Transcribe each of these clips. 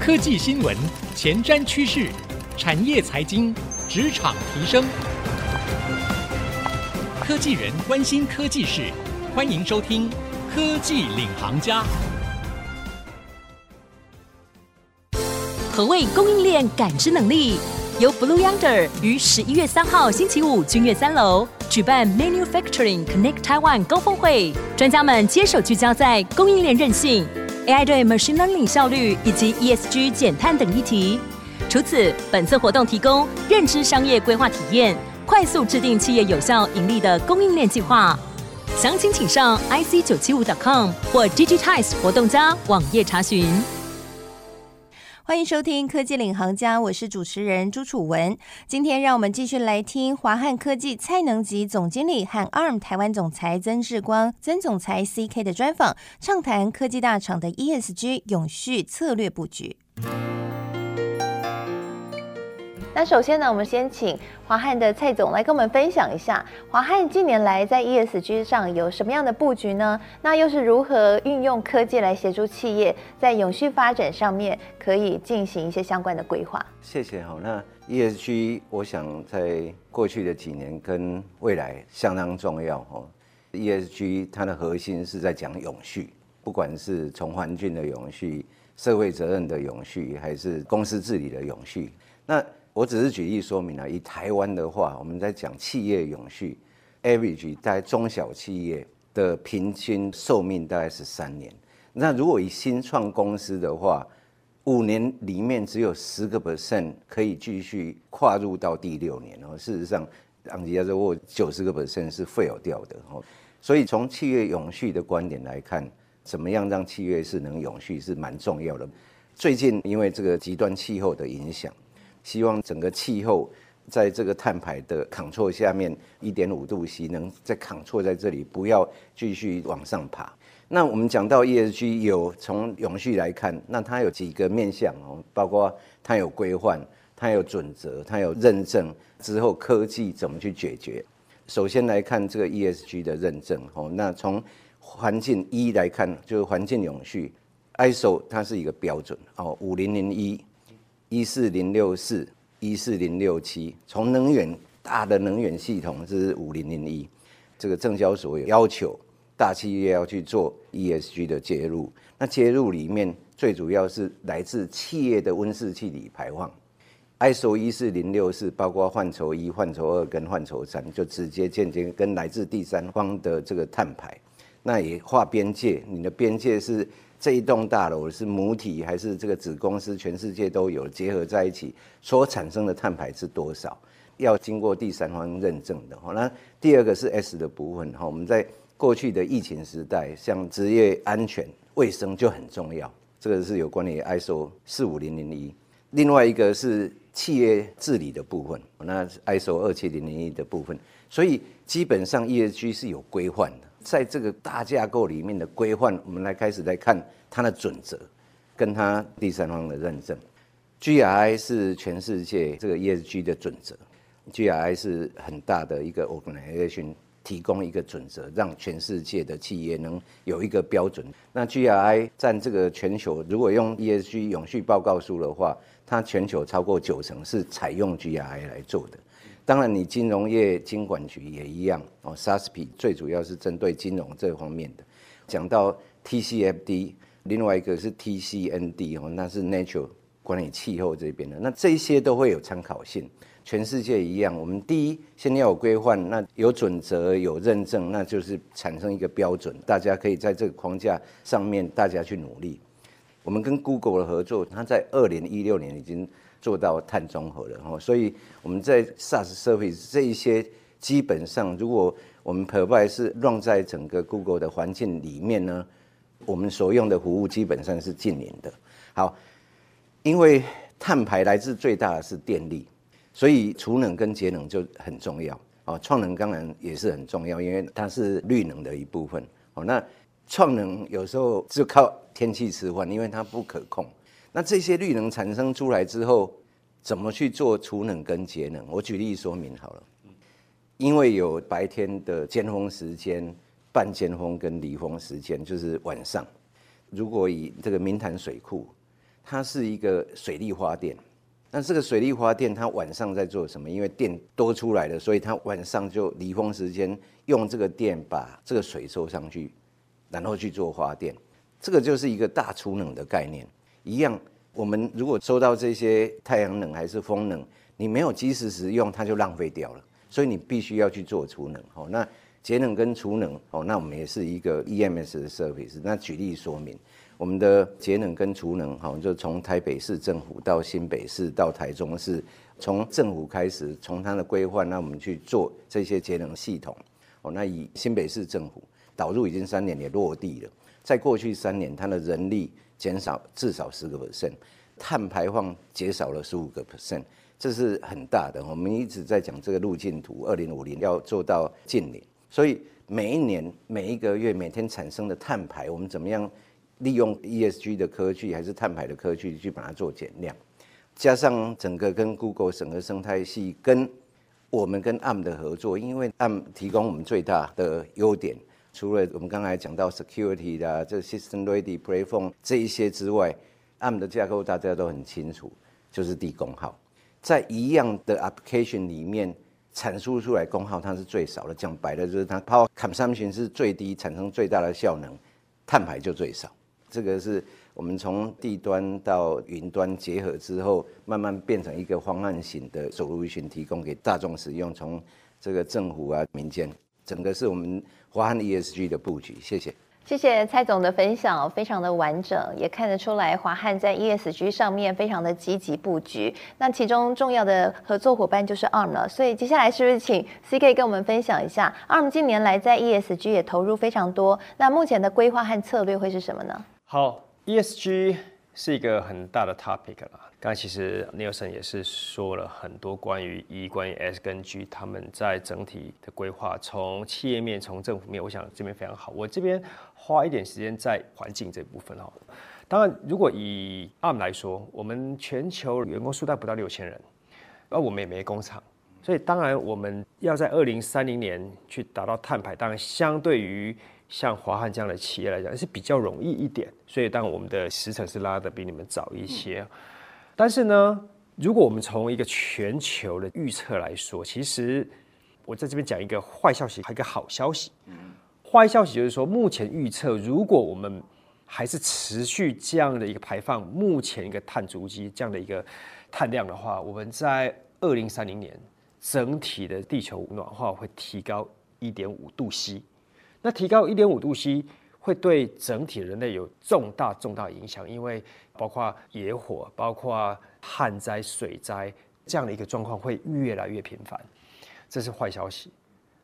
科技新闻、前瞻趋势、产业财经、职场提升，科技人关心科技事，欢迎收听《科技领航家》。何谓供应链感知能力？由 Blue Yonder 于十一月三号星期五君悦三楼举办 Manufacturing Connect Taiwan 高峰会，专家们接手聚焦在供应链韧性、AI 对 Machine Learning 效率以及 ESG 减碳等议题。除此，本次活动提供认知商业规划体验，快速制定企业有效盈利的供应链计划。详情请上 ic 九七五 .com 或 GG Times 活动家网页查询。欢迎收听科技领航家，我是主持人朱楚文。今天让我们继续来听华汉科技蔡能吉总经理和 ARM 台湾总裁曾志光曾总裁 CK 的专访，畅谈科技大厂的 ESG 永续策略布局。那首先呢，我们先请华汉的蔡总来跟我们分享一下，华汉近年来在 ESG 上有什么样的布局呢？那又是如何运用科技来协助企业在永续发展上面可以进行一些相关的规划？谢谢哈。那 ESG 我想在过去的几年跟未来相当重要哈。ESG 它的核心是在讲永续，不管是从环境的永续、社会责任的永续，还是公司治理的永续，那我只是举例说明了，以台湾的话，我们在讲企业永续，average 在中小企业的平均寿命大概是三年。那如果以新创公司的话，五年里面只有十个 percent 可以继续跨入到第六年哦。事实上，昂吉亚说过九十个 percent 是 fail 掉的哦。所以从企业永续的观点来看，怎么样让企业是能永续是蛮重要的。最近因为这个极端气候的影响。希望整个气候在这个碳排的扛错下面，一点五度 C 能在扛错在这里，不要继续往上爬。那我们讲到 ESG 有从永续来看，那它有几个面向哦，包括它有规范，它有准则，它有认证之后科技怎么去解决。首先来看这个 ESG 的认证哦，那从环境一来看，就是环境永续，ISO 它是一个标准哦，五零零一。一四零六四、一四零六七，从能源大的能源系统是五零零一，这个证交所有要求大企业要去做 ESG 的介入。那介入里面最主要是来自企业的温室气体排放。ISO 一四零六四包括范畴一、范畴二跟范畴三，就直接间接跟来自第三方的这个碳排，那也划边界，你的边界是。这一栋大楼是母体还是这个子公司？全世界都有结合在一起，所产生的碳排是多少？要经过第三方认证的。那第二个是 S 的部分哈，我们在过去的疫情时代，像职业安全卫生就很重要，这个是有关于 ISO 四五零零一。另外一个是企业治理的部分，那 ISO 二七零零一的部分。所以基本上 ESG 是有规范的。在这个大架构里面的规范，我们来开始来看它的准则，跟它第三方的认证。GRI 是全世界这个 ESG 的准则，GRI 是很大的一个 organization，提供一个准则，让全世界的企业能有一个标准。那 GRI 占这个全球，如果用 ESG 永续报告书的话，它全球超过九成是采用 GRI 来做的。当然，你金融业金管局也一样哦。SASB 最主要是针对金融这方面的。讲到 TCFD，另外一个是 TCND 哦，那是 Nature 管理气候这边的。那这些都会有参考性。全世界一样，我们第一先要有规范，那有准则有认证，那就是产生一个标准，大家可以在这个框架上面大家去努力。我们跟 Google 的合作，它在二零一六年已经。做到碳中和了哦，所以我们在 SaaS Service 这一些基本上，如果我们 provide 是 run 在整个 Google 的环境里面呢，我们所用的服务基本上是近零的。好，因为碳排来自最大的是电力，所以储能跟节能就很重要。哦，创能当然也是很重要，因为它是绿能的一部分。哦，那创能有时候就靠天气吃饭，因为它不可控。那这些绿能产生出来之后，怎么去做储能跟节能？我举例说明好了。因为有白天的尖峰时间、半尖峰跟离峰时间，就是晚上。如果以这个明潭水库，它是一个水力发电。那这个水力发电，它晚上在做什么？因为电多出来了，所以它晚上就离峰时间用这个电把这个水收上去，然后去做发电。这个就是一个大储能的概念。一样，我们如果收到这些太阳能还是风能，你没有及时使用，它就浪费掉了。所以你必须要去做储能。哦，那节能跟储能，哦，那我们也是一个 EMS 的 service。那举例说明，我们的节能跟储能，哈，就从台北市政府到新北市到台中市，从政府开始，从它的规划，那我们去做这些节能系统。哦，那以新北市政府导入已经三年，也落地了。在过去三年，它的人力减少至少十个 percent，碳排放减少了十五个 percent，这是很大的。我们一直在讲这个路径图，二零五零要做到净零。所以每一年、每一个月、每天产生的碳排，我们怎么样利用 ESG 的科技，还是碳排的科技去把它做减量？加上整个跟 Google 整个生态系，跟我们跟 Am 的合作，因为 Am 提供我们最大的优点。除了我们刚才讲到 security 的这 system ready platform 这一些之外，ARM 的架构大家都很清楚，就是低功耗，在一样的 application 里面产出出来功耗它是最少的，讲白了就是它 power consumption 是最低，产生最大的效能，碳排就最少。这个是我们从地端到云端结合之后，慢慢变成一个方案型的 solution 提供给大众使用，从这个政府啊民间。整个是我们华汉 ESG 的布局，谢谢。谢谢蔡总的分享，非常的完整，也看得出来华汉在 ESG 上面非常的积极布局。那其中重要的合作伙伴就是 ARM 了，所以接下来是不是请 CK 跟我们分享一下 ARM 近年来在 ESG 也投入非常多，那目前的规划和策略会是什么呢？好，ESG 是一个很大的 topic 了。刚才其实 Nelson 也是说了很多关于 E、关于 S 跟 G，他们在整体的规划，从企业面、从政府面，我想这边非常好。我这边花一点时间在环境这部分哈。当然，如果以 ARM 来说，我们全球员工数大不到六千人，而我们也没工厂，所以当然我们要在二零三零年去达到碳排，当然相对于像华汉这样的企业来讲是比较容易一点。所以当我们的时程是拉的比你们早一些。但是呢，如果我们从一个全球的预测来说，其实我在这边讲一个坏消息，还有一个好消息。坏消息就是说，目前预测，如果我们还是持续这样的一个排放，目前一个碳足迹这样的一个碳量的话，我们在二零三零年整体的地球暖化会提高一点五度 C。那提高一点五度 C。会对整体人类有重大重大影响，因为包括野火、包括旱灾、水灾这样的一个状况会越来越频繁，这是坏消息。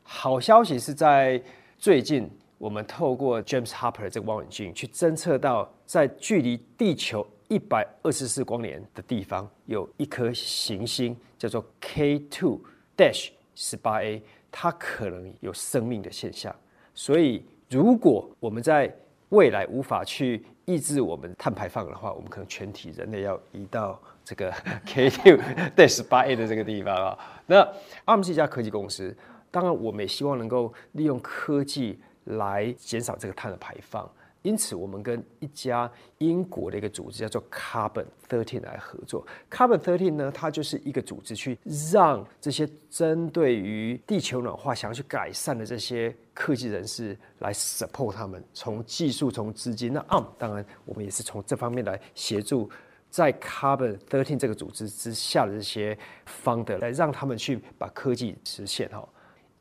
好消息是在最近，我们透过 James Hopper 这个望远镜去侦测到，在距离地球一百二十四光年的地方，有一颗行星叫做 K2 Dash 十八 A，它可能有生命的现象，所以。如果我们在未来无法去抑制我们碳排放的话，我们可能全体人类要移到这个 K2 带十八 A 的这个地方啊。那 ARM 是一家科技公司，当然我们也希望能够利用科技来减少这个碳的排放。因此，我们跟一家英国的一个组织叫做 Carbon Thirteen 来合作。Carbon Thirteen 呢，它就是一个组织，去让这些针对于地球暖化想要去改善的这些科技人士来 support 他们，从技术、从资金。那 ARM 当然，我们也是从这方面来协助，在 Carbon Thirteen 这个组织之下的这些 founder 来让他们去把科技实现哈。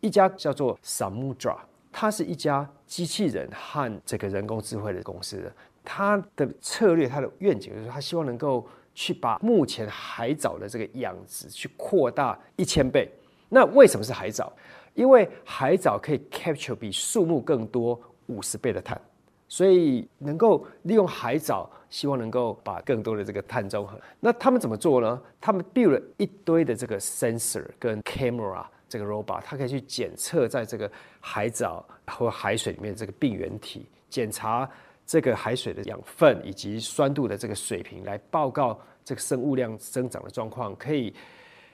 一家叫做 Samudra。它是一家机器人和这个人工智慧的公司，它的策略、它的愿景就是，它希望能够去把目前海藻的这个养殖去扩大一千倍。那为什么是海藻？因为海藻可以 capture 比树木更多五十倍的碳，所以能够利用海藻，希望能够把更多的这个碳中和。那他们怎么做呢？他们 build 了一堆的这个 sensor 跟 camera。这个 robot 它可以去检测在这个海藻或海水里面这个病原体，检查这个海水的养分以及酸度的这个水平，来报告这个生物量增长的状况，可以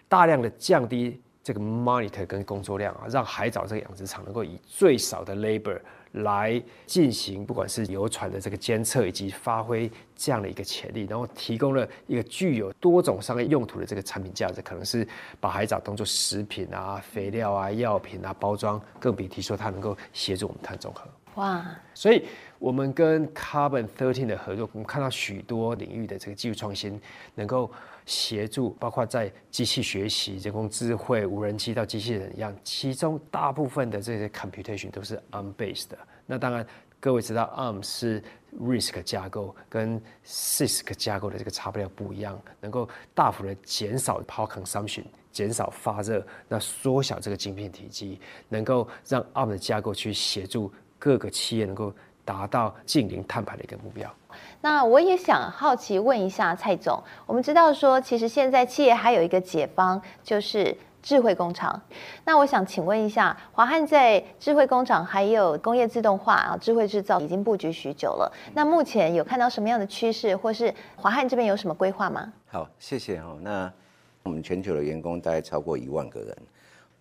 大量的降低这个 monitor 跟工作量啊，让海藻这个养殖场能够以最少的 labor 来进行，不管是游船的这个监测以及发挥这样的一个潜力，然后提供了一个具有多种商业用途的这个产品价值，可能是把海藻当做食品啊、肥料啊、药品啊包装，更别提说它能够协助我们碳中和。哇！所以我们跟 Carbon Thirteen 的合作，我们看到许多领域的这个技术创新能够。协助包括在机器学习、人工智慧、无人机到机器人一样，其中大部分的这些 computation 都是 ARM based 的。那当然，各位知道 ARM 是 RISC 架构，跟 CISC 架构的这个差不了不一样，能够大幅的减少 power consumption，减少发热，那缩小这个晶片体积，能够让 ARM 的架构去协助各个企业能够达到近零碳排的一个目标。那我也想好奇问一下蔡总，我们知道说，其实现在企业还有一个解方，就是智慧工厂。那我想请问一下，华汉在智慧工厂还有工业自动化啊、智慧制造已经布局许久了。那目前有看到什么样的趋势，或是华汉这边有什么规划吗？好，谢谢哦。那我们全球的员工大概超过一万个人，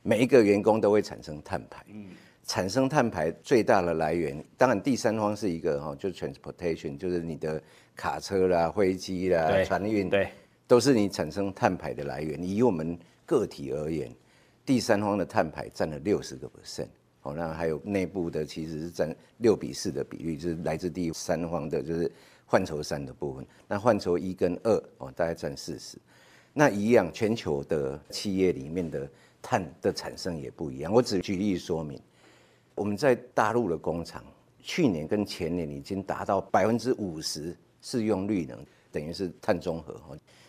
每一个员工都会产生碳排。嗯。产生碳排最大的来源，当然第三方是一个哈，就是 transportation，就是你的卡车啦、飞机啦、船运，对，都是你产生碳排的来源。以我们个体而言，第三方的碳排占了六十个 percent，哦，那还有内部的其实是占六比四的比率，就是来自第三方的，就是范畴三的部分。那范畴一跟二哦，大概占四十。那一样，全球的企业里面的碳的产生也不一样。我只举例说明。我们在大陆的工厂，去年跟前年已经达到百分之五十适用绿能，等于是碳中和。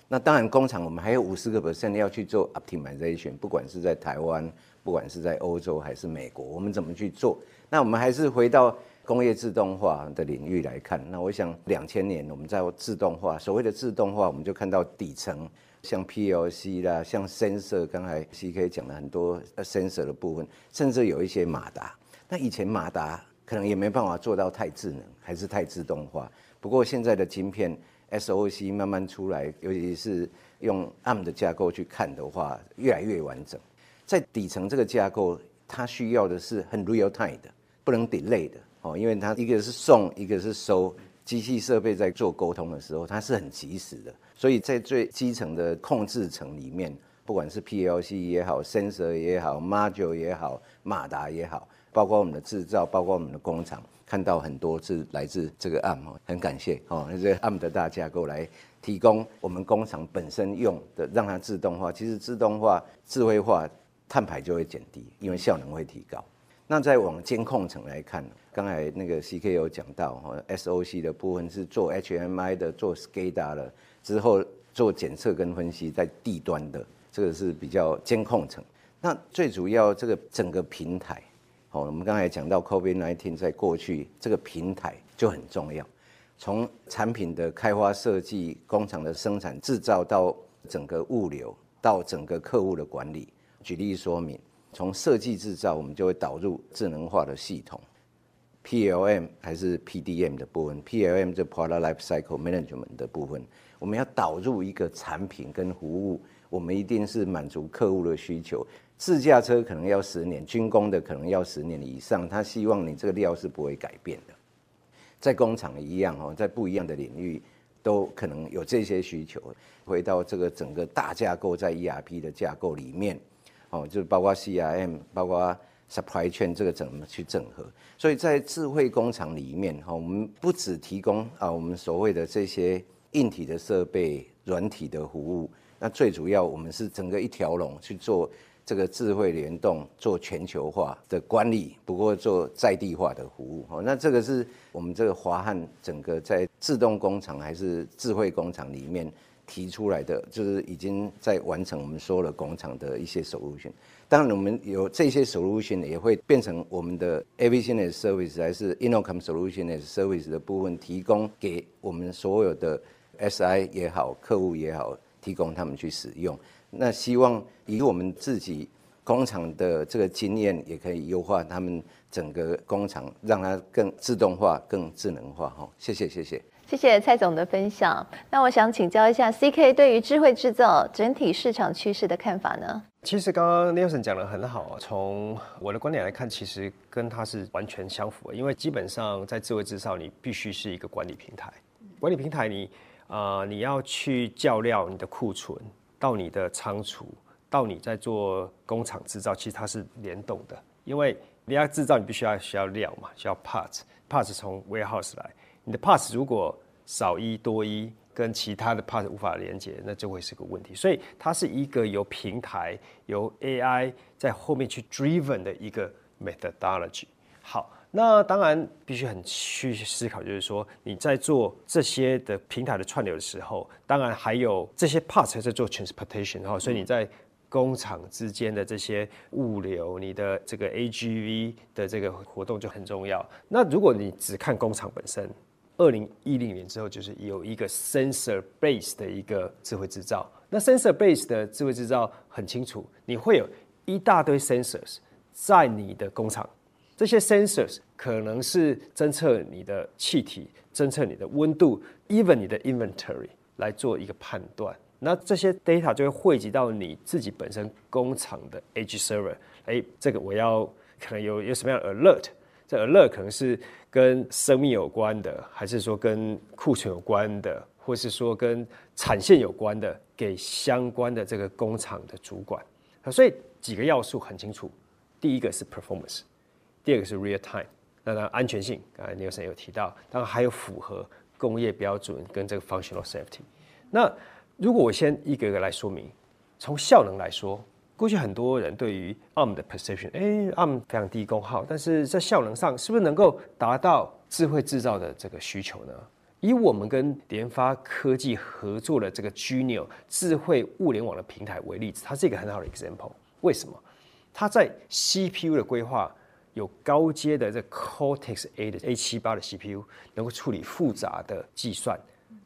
那当然，工厂我们还有五十个 percent 要去做 optimization，不管是在台湾，不管是在欧洲还是美国，我们怎么去做？那我们还是回到工业自动化的领域来看。那我想，两千年我们在自动化，所谓的自动化，我们就看到底层，像 PLC 啦，像 sensor，刚才 CK 讲了很多 sensor 的部分，甚至有一些马达。那以前马达可能也没办法做到太智能，还是太自动化。不过现在的晶片 SOC 慢慢出来，尤其是用 ARM 的架构去看的话，越来越完整。在底层这个架构，它需要的是很 real time 的，不能 delay 的哦，因为它一个是送，一个是收，机器设备在做沟通的时候，它是很及时的。所以在最基层的控制层里面，不管是 PLC 也好，sensor 也好，module 也好，马达也好。包括我们的制造，包括我们的工厂，看到很多是来自这个 AM，很感谢哦，这个 AM 的大架构来提供我们工厂本身用的，让它自动化。其实自动化、智慧化，碳排就会减低，因为效能会提高。那再往监控层来看，刚才那个 CK 有讲到哈，SOC 的部分是做 HMI 的，做 SCADA 的，之后做检测跟分析，在地端的这个是比较监控层。那最主要这个整个平台。好，我们刚才讲到 COVID-19，在过去这个平台就很重要，从产品的开发设计、工厂的生产制造到整个物流，到整个客户的管理。举例说明，从设计制造，我们就会导入智能化的系统，PLM 还是 PDM 的部分，PLM 就 Product Life Cycle Management 的部分，我们要导入一个产品跟服务，我们一定是满足客户的需求。自驾车可能要十年，军工的可能要十年以上。他希望你这个料是不会改变的，在工厂一样哦，在不一样的领域都可能有这些需求。回到这个整个大架构，在 ERP 的架构里面，哦，就包括 CRM，包括 supply chain 这个怎么去整合？所以在智慧工厂里面，哈，我们不只提供啊，我们所谓的这些硬体的设备、软体的服务，那最主要我们是整个一条龙去做。这个智慧联动做全球化的管理，不过做在地化的服务。那这个是我们这个华汉整个在自动工厂还是智慧工厂里面提出来的，就是已经在完成我们所有的工厂的一些 solution。当然，我们有这些 solution 也会变成我们的 everything as service 还是 Innocom solution as service 的部分，提供给我们所有的 SI 也好，客户也好，提供他们去使用。那希望以我们自己工厂的这个经验，也可以优化他们整个工厂，让它更自动化、更智能化。哈，谢谢，谢谢，谢谢蔡总的分享。那我想请教一下 CK 对于智慧制造整体市场趋势的看法呢？其实刚刚 Nelson 讲的很好啊，从我的观点来看，其实跟他是完全相符的。因为基本上在智慧制造，你必须是一个管理平台。管理平台你，你、呃、啊，你要去校料你的库存，到你的仓储，到你在做工厂制造，其实它是联动的。因为你要制造，你必须要需要料嘛，需要 parts，parts 从 warehouse 来。你的 parts 如果少一多一，跟其他的 parts 无法连接，那就会是个问题。所以它是一个由平台、由 AI 在后面去 driven 的一个 methodology。好，那当然必须很去思考，就是说你在做这些的平台的串流的时候，当然还有这些 parts 在做 transportation 哈，所以你在工厂之间的这些物流，你的这个 AGV 的这个活动就很重要。那如果你只看工厂本身，二零一零年之后，就是有一个 sensor base 的一个智慧制造。那 sensor base 的智慧制造很清楚，你会有一大堆 sensors 在你的工厂。这些 sensors 可能是侦测你的气体、侦测你的温度，even 你的 inventory 来做一个判断。那这些 data 就会汇集到你自己本身工厂的 edge server。哎，这个我要可能有有什么样的 alert？这 alert 可能是跟生命有关的，还是说跟库存有关的，或是说跟产线有关的，给相关的这个工厂的主管。所以几个要素很清楚，第一个是 performance，第二个是 real time，那当然安全性，刚才 Nelson 有提到，当然还有符合工业标准跟这个 functional safety。那如果我先一个个来说明，从效能来说。过去很多人对于 ARM 的 perception，哎，ARM 非常低功耗，但是在效能上是不是能够达到智慧制造的这个需求呢？以我们跟联发科技合作的这个 Genio 智慧物联网的平台为例子，它是一个很好的 example。为什么？它在 CPU 的规划有高阶的这 Cortex A 的 A 七八的 CPU，能够处理复杂的计算，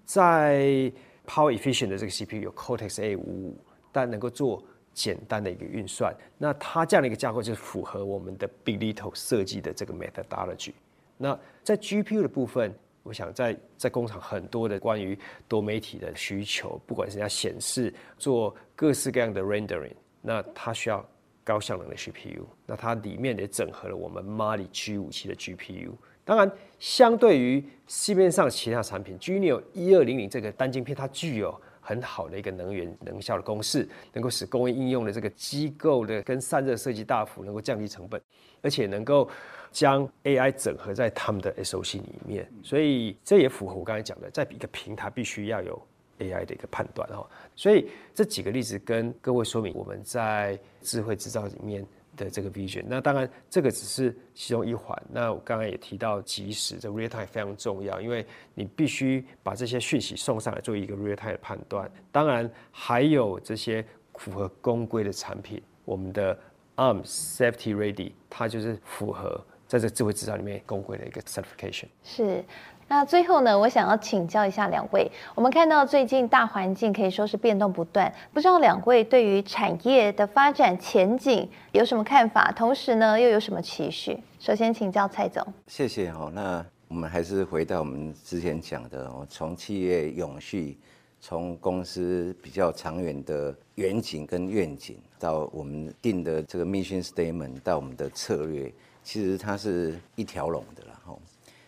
在 Power Efficient 的这个 CPU 有 Cortex A 五五，但能够做。简单的一个运算，那它这样的一个架构就是符合我们的 Big LITTLE 设计的这个 methodology。那在 GPU 的部分，我想在在工厂很多的关于多媒体的需求，不管是要显示做各式各样的 rendering，那它需要高效能的 GPU。那它里面也整合了我们 Mali G57 的 GPU。当然，相对于市面上其他产品，Genio 一二零零这个单晶片，它具有很好的一个能源能效的公式，能够使工业应用的这个机构的跟散热设计大幅能够降低成本，而且能够将 AI 整合在他们的 SOC 里面，所以这也符合我刚才讲的，在一个平台必须要有 AI 的一个判断哈。所以这几个例子跟各位说明，我们在智慧制造里面。的这个 vision，那当然这个只是其中一环。那我刚刚也提到，即时这 real time 非常重要，因为你必须把这些讯息送上来做一个 real time 的判断。当然还有这些符合公规的产品，我们的 ARM Safety Ready，它就是符合在这智慧制造里面公规的一个 certification。是。那最后呢，我想要请教一下两位。我们看到最近大环境可以说是变动不断，不知道两位对于产业的发展前景有什么看法？同时呢，又有什么期许？首先请教蔡总。谢谢哈。那我们还是回到我们之前讲的哦，从企业永续，从公司比较长远的远景跟愿景，到我们定的这个 mission statement，到我们的策略，其实它是一条龙的。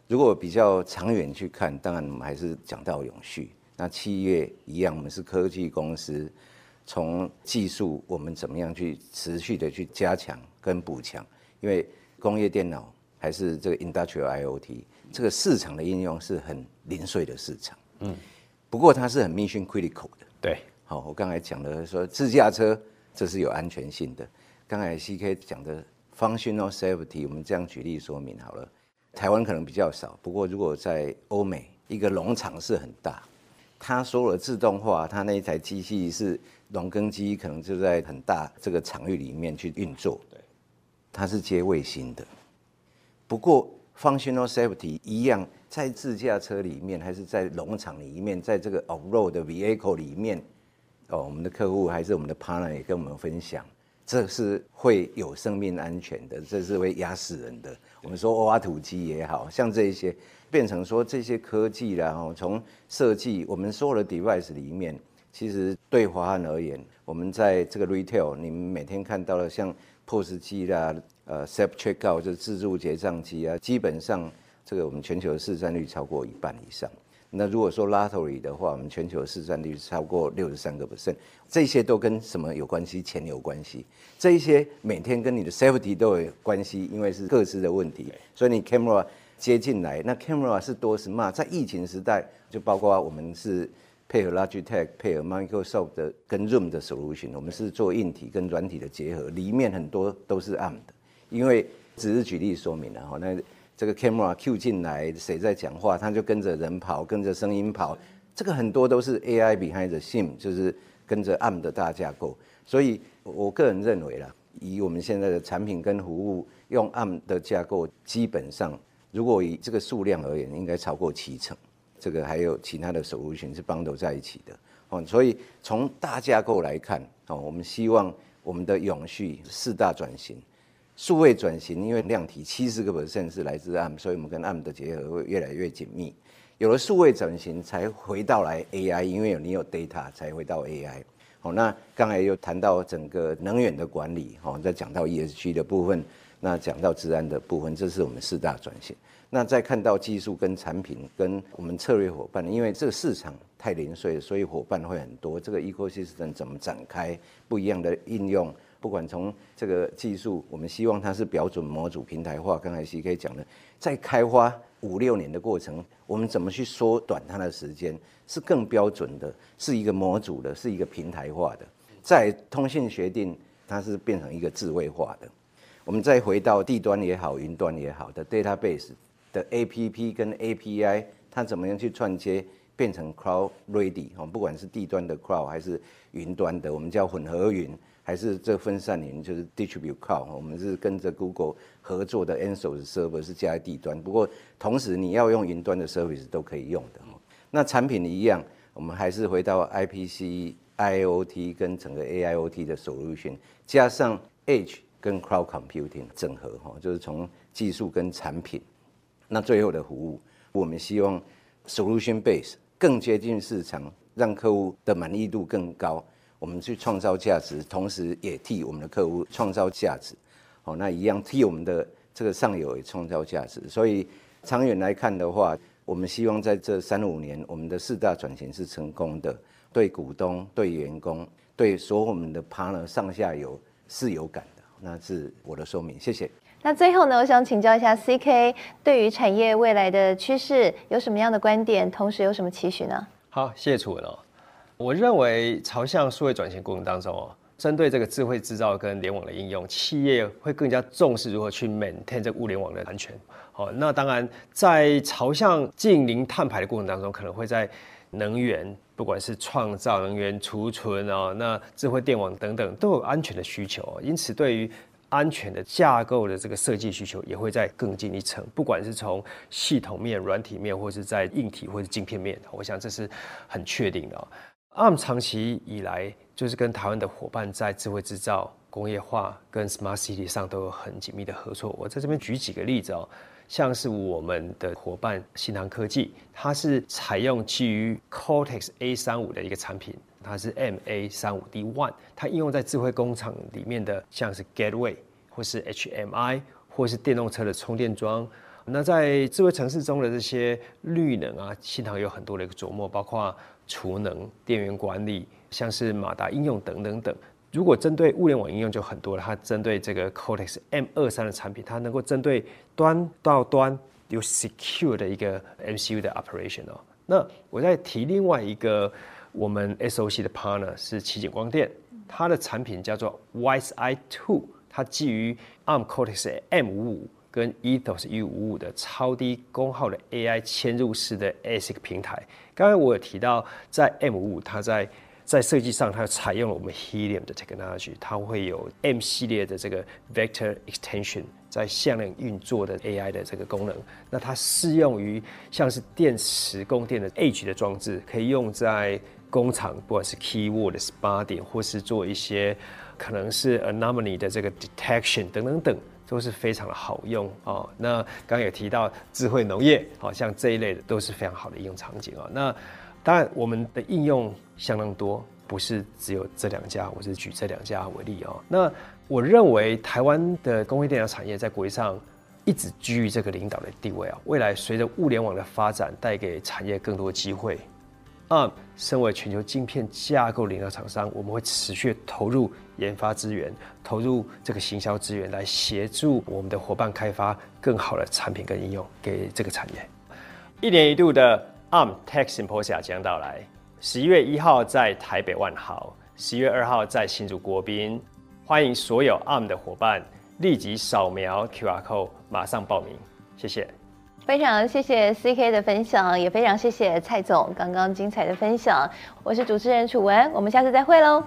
如果比较长远去看，当然我们还是讲到永续。那企业一样，我们是科技公司，从技术我们怎么样去持续的去加强跟补强？因为工业电脑还是这个 Industrial IoT 这个市场的应用是很零碎的市场。嗯，不过它是很 mission critical 的。对，好，我刚才讲的说自驾车这是有安全性的。刚才 CK 讲的 functional safety，我们这样举例说明好了。台湾可能比较少，不过如果在欧美，一个农场是很大，它所有的自动化，它那一台机器是农耕机，可能就在很大这个场域里面去运作。对，它是接卫星的。不过 functional safety 一样，在自驾车里面，还是在农场里面，在这个 off-road 的 vehicle 里面，哦，我们的客户还是我们的 partner 也跟我们分享。这是会有生命安全的，这是会压死人的。我们说挖土机也好像这一些，变成说这些科技然后从设计我们所有的 device 里面，其实对华汉而言，我们在这个 retail，你们每天看到的像 POS 机啦，呃，self checkout 就是自助结账机啊，基本上这个我们全球的市占率超过一半以上。那如果说 lottery 的话，我们全球市占率超过六十三个 percent，这些都跟什么有关系？钱有关系。这一些每天跟你的 safety 都有关系，因为是各自的问题，所以你 camera 接进来，那 camera 是多 smart。在疫情时代，就包括我们是配合 Logitech、配合 Microsoft 的跟 Zoom 的 solution，我们是做硬体跟软体的结合，里面很多都是 ARM 的。因为只是举例说明了哈，那。这个 camera cue 进来，谁在讲话，他就跟着人跑，跟着声音跑。这个很多都是 AI behind the scene，就是跟着 ARM 的大架构。所以，我个人认为啦，以我们现在的产品跟服务用 ARM 的架构，基本上如果以这个数量而言，应该超过七成。这个还有其他的 solution 是绑在一起的哦。所以从大架构来看哦，我们希望我们的永续四大转型。数位转型，因为量体七十个 percent 是来自 AM，所以我们跟 AM 的结合会越来越紧密。有了数位转型，才回到来 AI，因为有你有 data 才回到 AI。好，那刚才又谈到整个能源的管理，好，再讲到 ESG 的部分，那讲到治安的部分，这是我们四大转型。那再看到技术跟产品跟我们策略伙伴，因为这个市场太零碎，所以伙伴会很多。这个 ecosystem 怎么展开不一样的应用？不管从这个技术，我们希望它是标准模组平台化。刚才 CK 讲的，在开发五六年的过程，我们怎么去缩短它的时间，是更标准的，是一个模组的，是一个平台化的。在通信协定，它是变成一个智慧化的。我们再回到地端也好，云端也好的 database 的 APP 跟 API，它怎么样去串接，变成 cloud ready 哦，不管是地端的 cloud 还是云端的，我们叫混合云。还是这分散云，就是 distribute cloud，我们是跟着 Google 合作的 Ansos server 是加在地端，不过同时你要用云端的 service 都可以用的。那产品一样，我们还是回到 IPC、IoT 跟整个 AIoT 的 solution，加上 Edge 跟 Cloud Computing 整合，哈，就是从技术跟产品，那最后的服务，我们希望 solution base 更接近市场，让客户的满意度更高。我们去创造价值，同时也替我们的客户创造价值，好，那一样替我们的这个上游也创造价值。所以长远来看的话，我们希望在这三五年，我们的四大转型是成功的，对股东、对员工、对所有我们的 partner 上下游是有感的。那是我的说明，谢谢。那最后呢，我想请教一下 CK，对于产业未来的趋势有什么样的观点，同时有什么期许呢？好，谢谢楚文哦。我认为朝向数位转型过程当中哦，针对这个智慧制造跟联网的应用，企业会更加重视如何去 maintain 这物联网的安全。好，那当然在朝向近零碳排的过程当中，可能会在能源，不管是创造能源、储存哦，那智慧电网等等都有安全的需求。因此，对于安全的架构的这个设计需求，也会再更进一层。不管是从系统面、软体面，或是在硬体或是晶片面，我想这是很确定的。ARM 长期以来就是跟台湾的伙伴在智慧制造、工业化跟 Smart City 上都有很紧密的合作。我在这边举几个例子哦，像是我们的伙伴新唐科技，它是采用基于 Cortex A 三五的一个产品，它是 MA 三五 D One，它应用在智慧工厂里面的，像是 Gateway 或是 HMI 或是电动车的充电桩。那在智慧城市中的这些绿能啊，新唐有很多的一个琢磨，包括。储能、电源管理，像是马达应用等等等。如果针对物联网应用就很多了。它针对这个 Cortex M 二三的产品，它能够针对端到端有 secure 的一个 MCU 的 operation 哦。那我再提另外一个我们 SOC 的 partner 是奇景光电，它的产品叫做 Wise I Two，它基于 ARM Cortex M 五五。跟 Ethos U 五五的超低功耗的 AI 嵌入式的 ASIC 平台，刚才我有提到，在 M 五五，它在在设计上，它采用了我们 Helium 的 technology，它会有 M 系列的这个 Vector Extension，在向量运作的 AI 的这个功能。那它适用于像是电池供电的 Edge 的装置，可以用在工厂，不管是 Keyword 的 SPA 点，或是做一些可能是 Anomaly 的这个 Detection 等等等。都是非常的好用哦。那刚刚也提到智慧农业，好像这一类的都是非常好的应用场景啊。那当然，我们的应用相当多，不是只有这两家，我是举这两家为例哦。那我认为台湾的工业电脑产业在国际上一直居于这个领导的地位啊。未来随着物联网的发展，带给产业更多的机会。ARM 身为全球晶片架构领导厂商，我们会持续投入研发资源，投入这个行销资源，来协助我们的伙伴开发更好的产品跟应用给这个产业。一年一度的 ARM Tech Symposia 将到来，十一月一号在台北万豪，十一月二号在新竹国宾，欢迎所有 ARM 的伙伴立即扫描 QR code，马上报名，谢谢。非常谢谢 CK 的分享，也非常谢谢蔡总刚刚精彩的分享。我是主持人楚文，我们下次再会喽。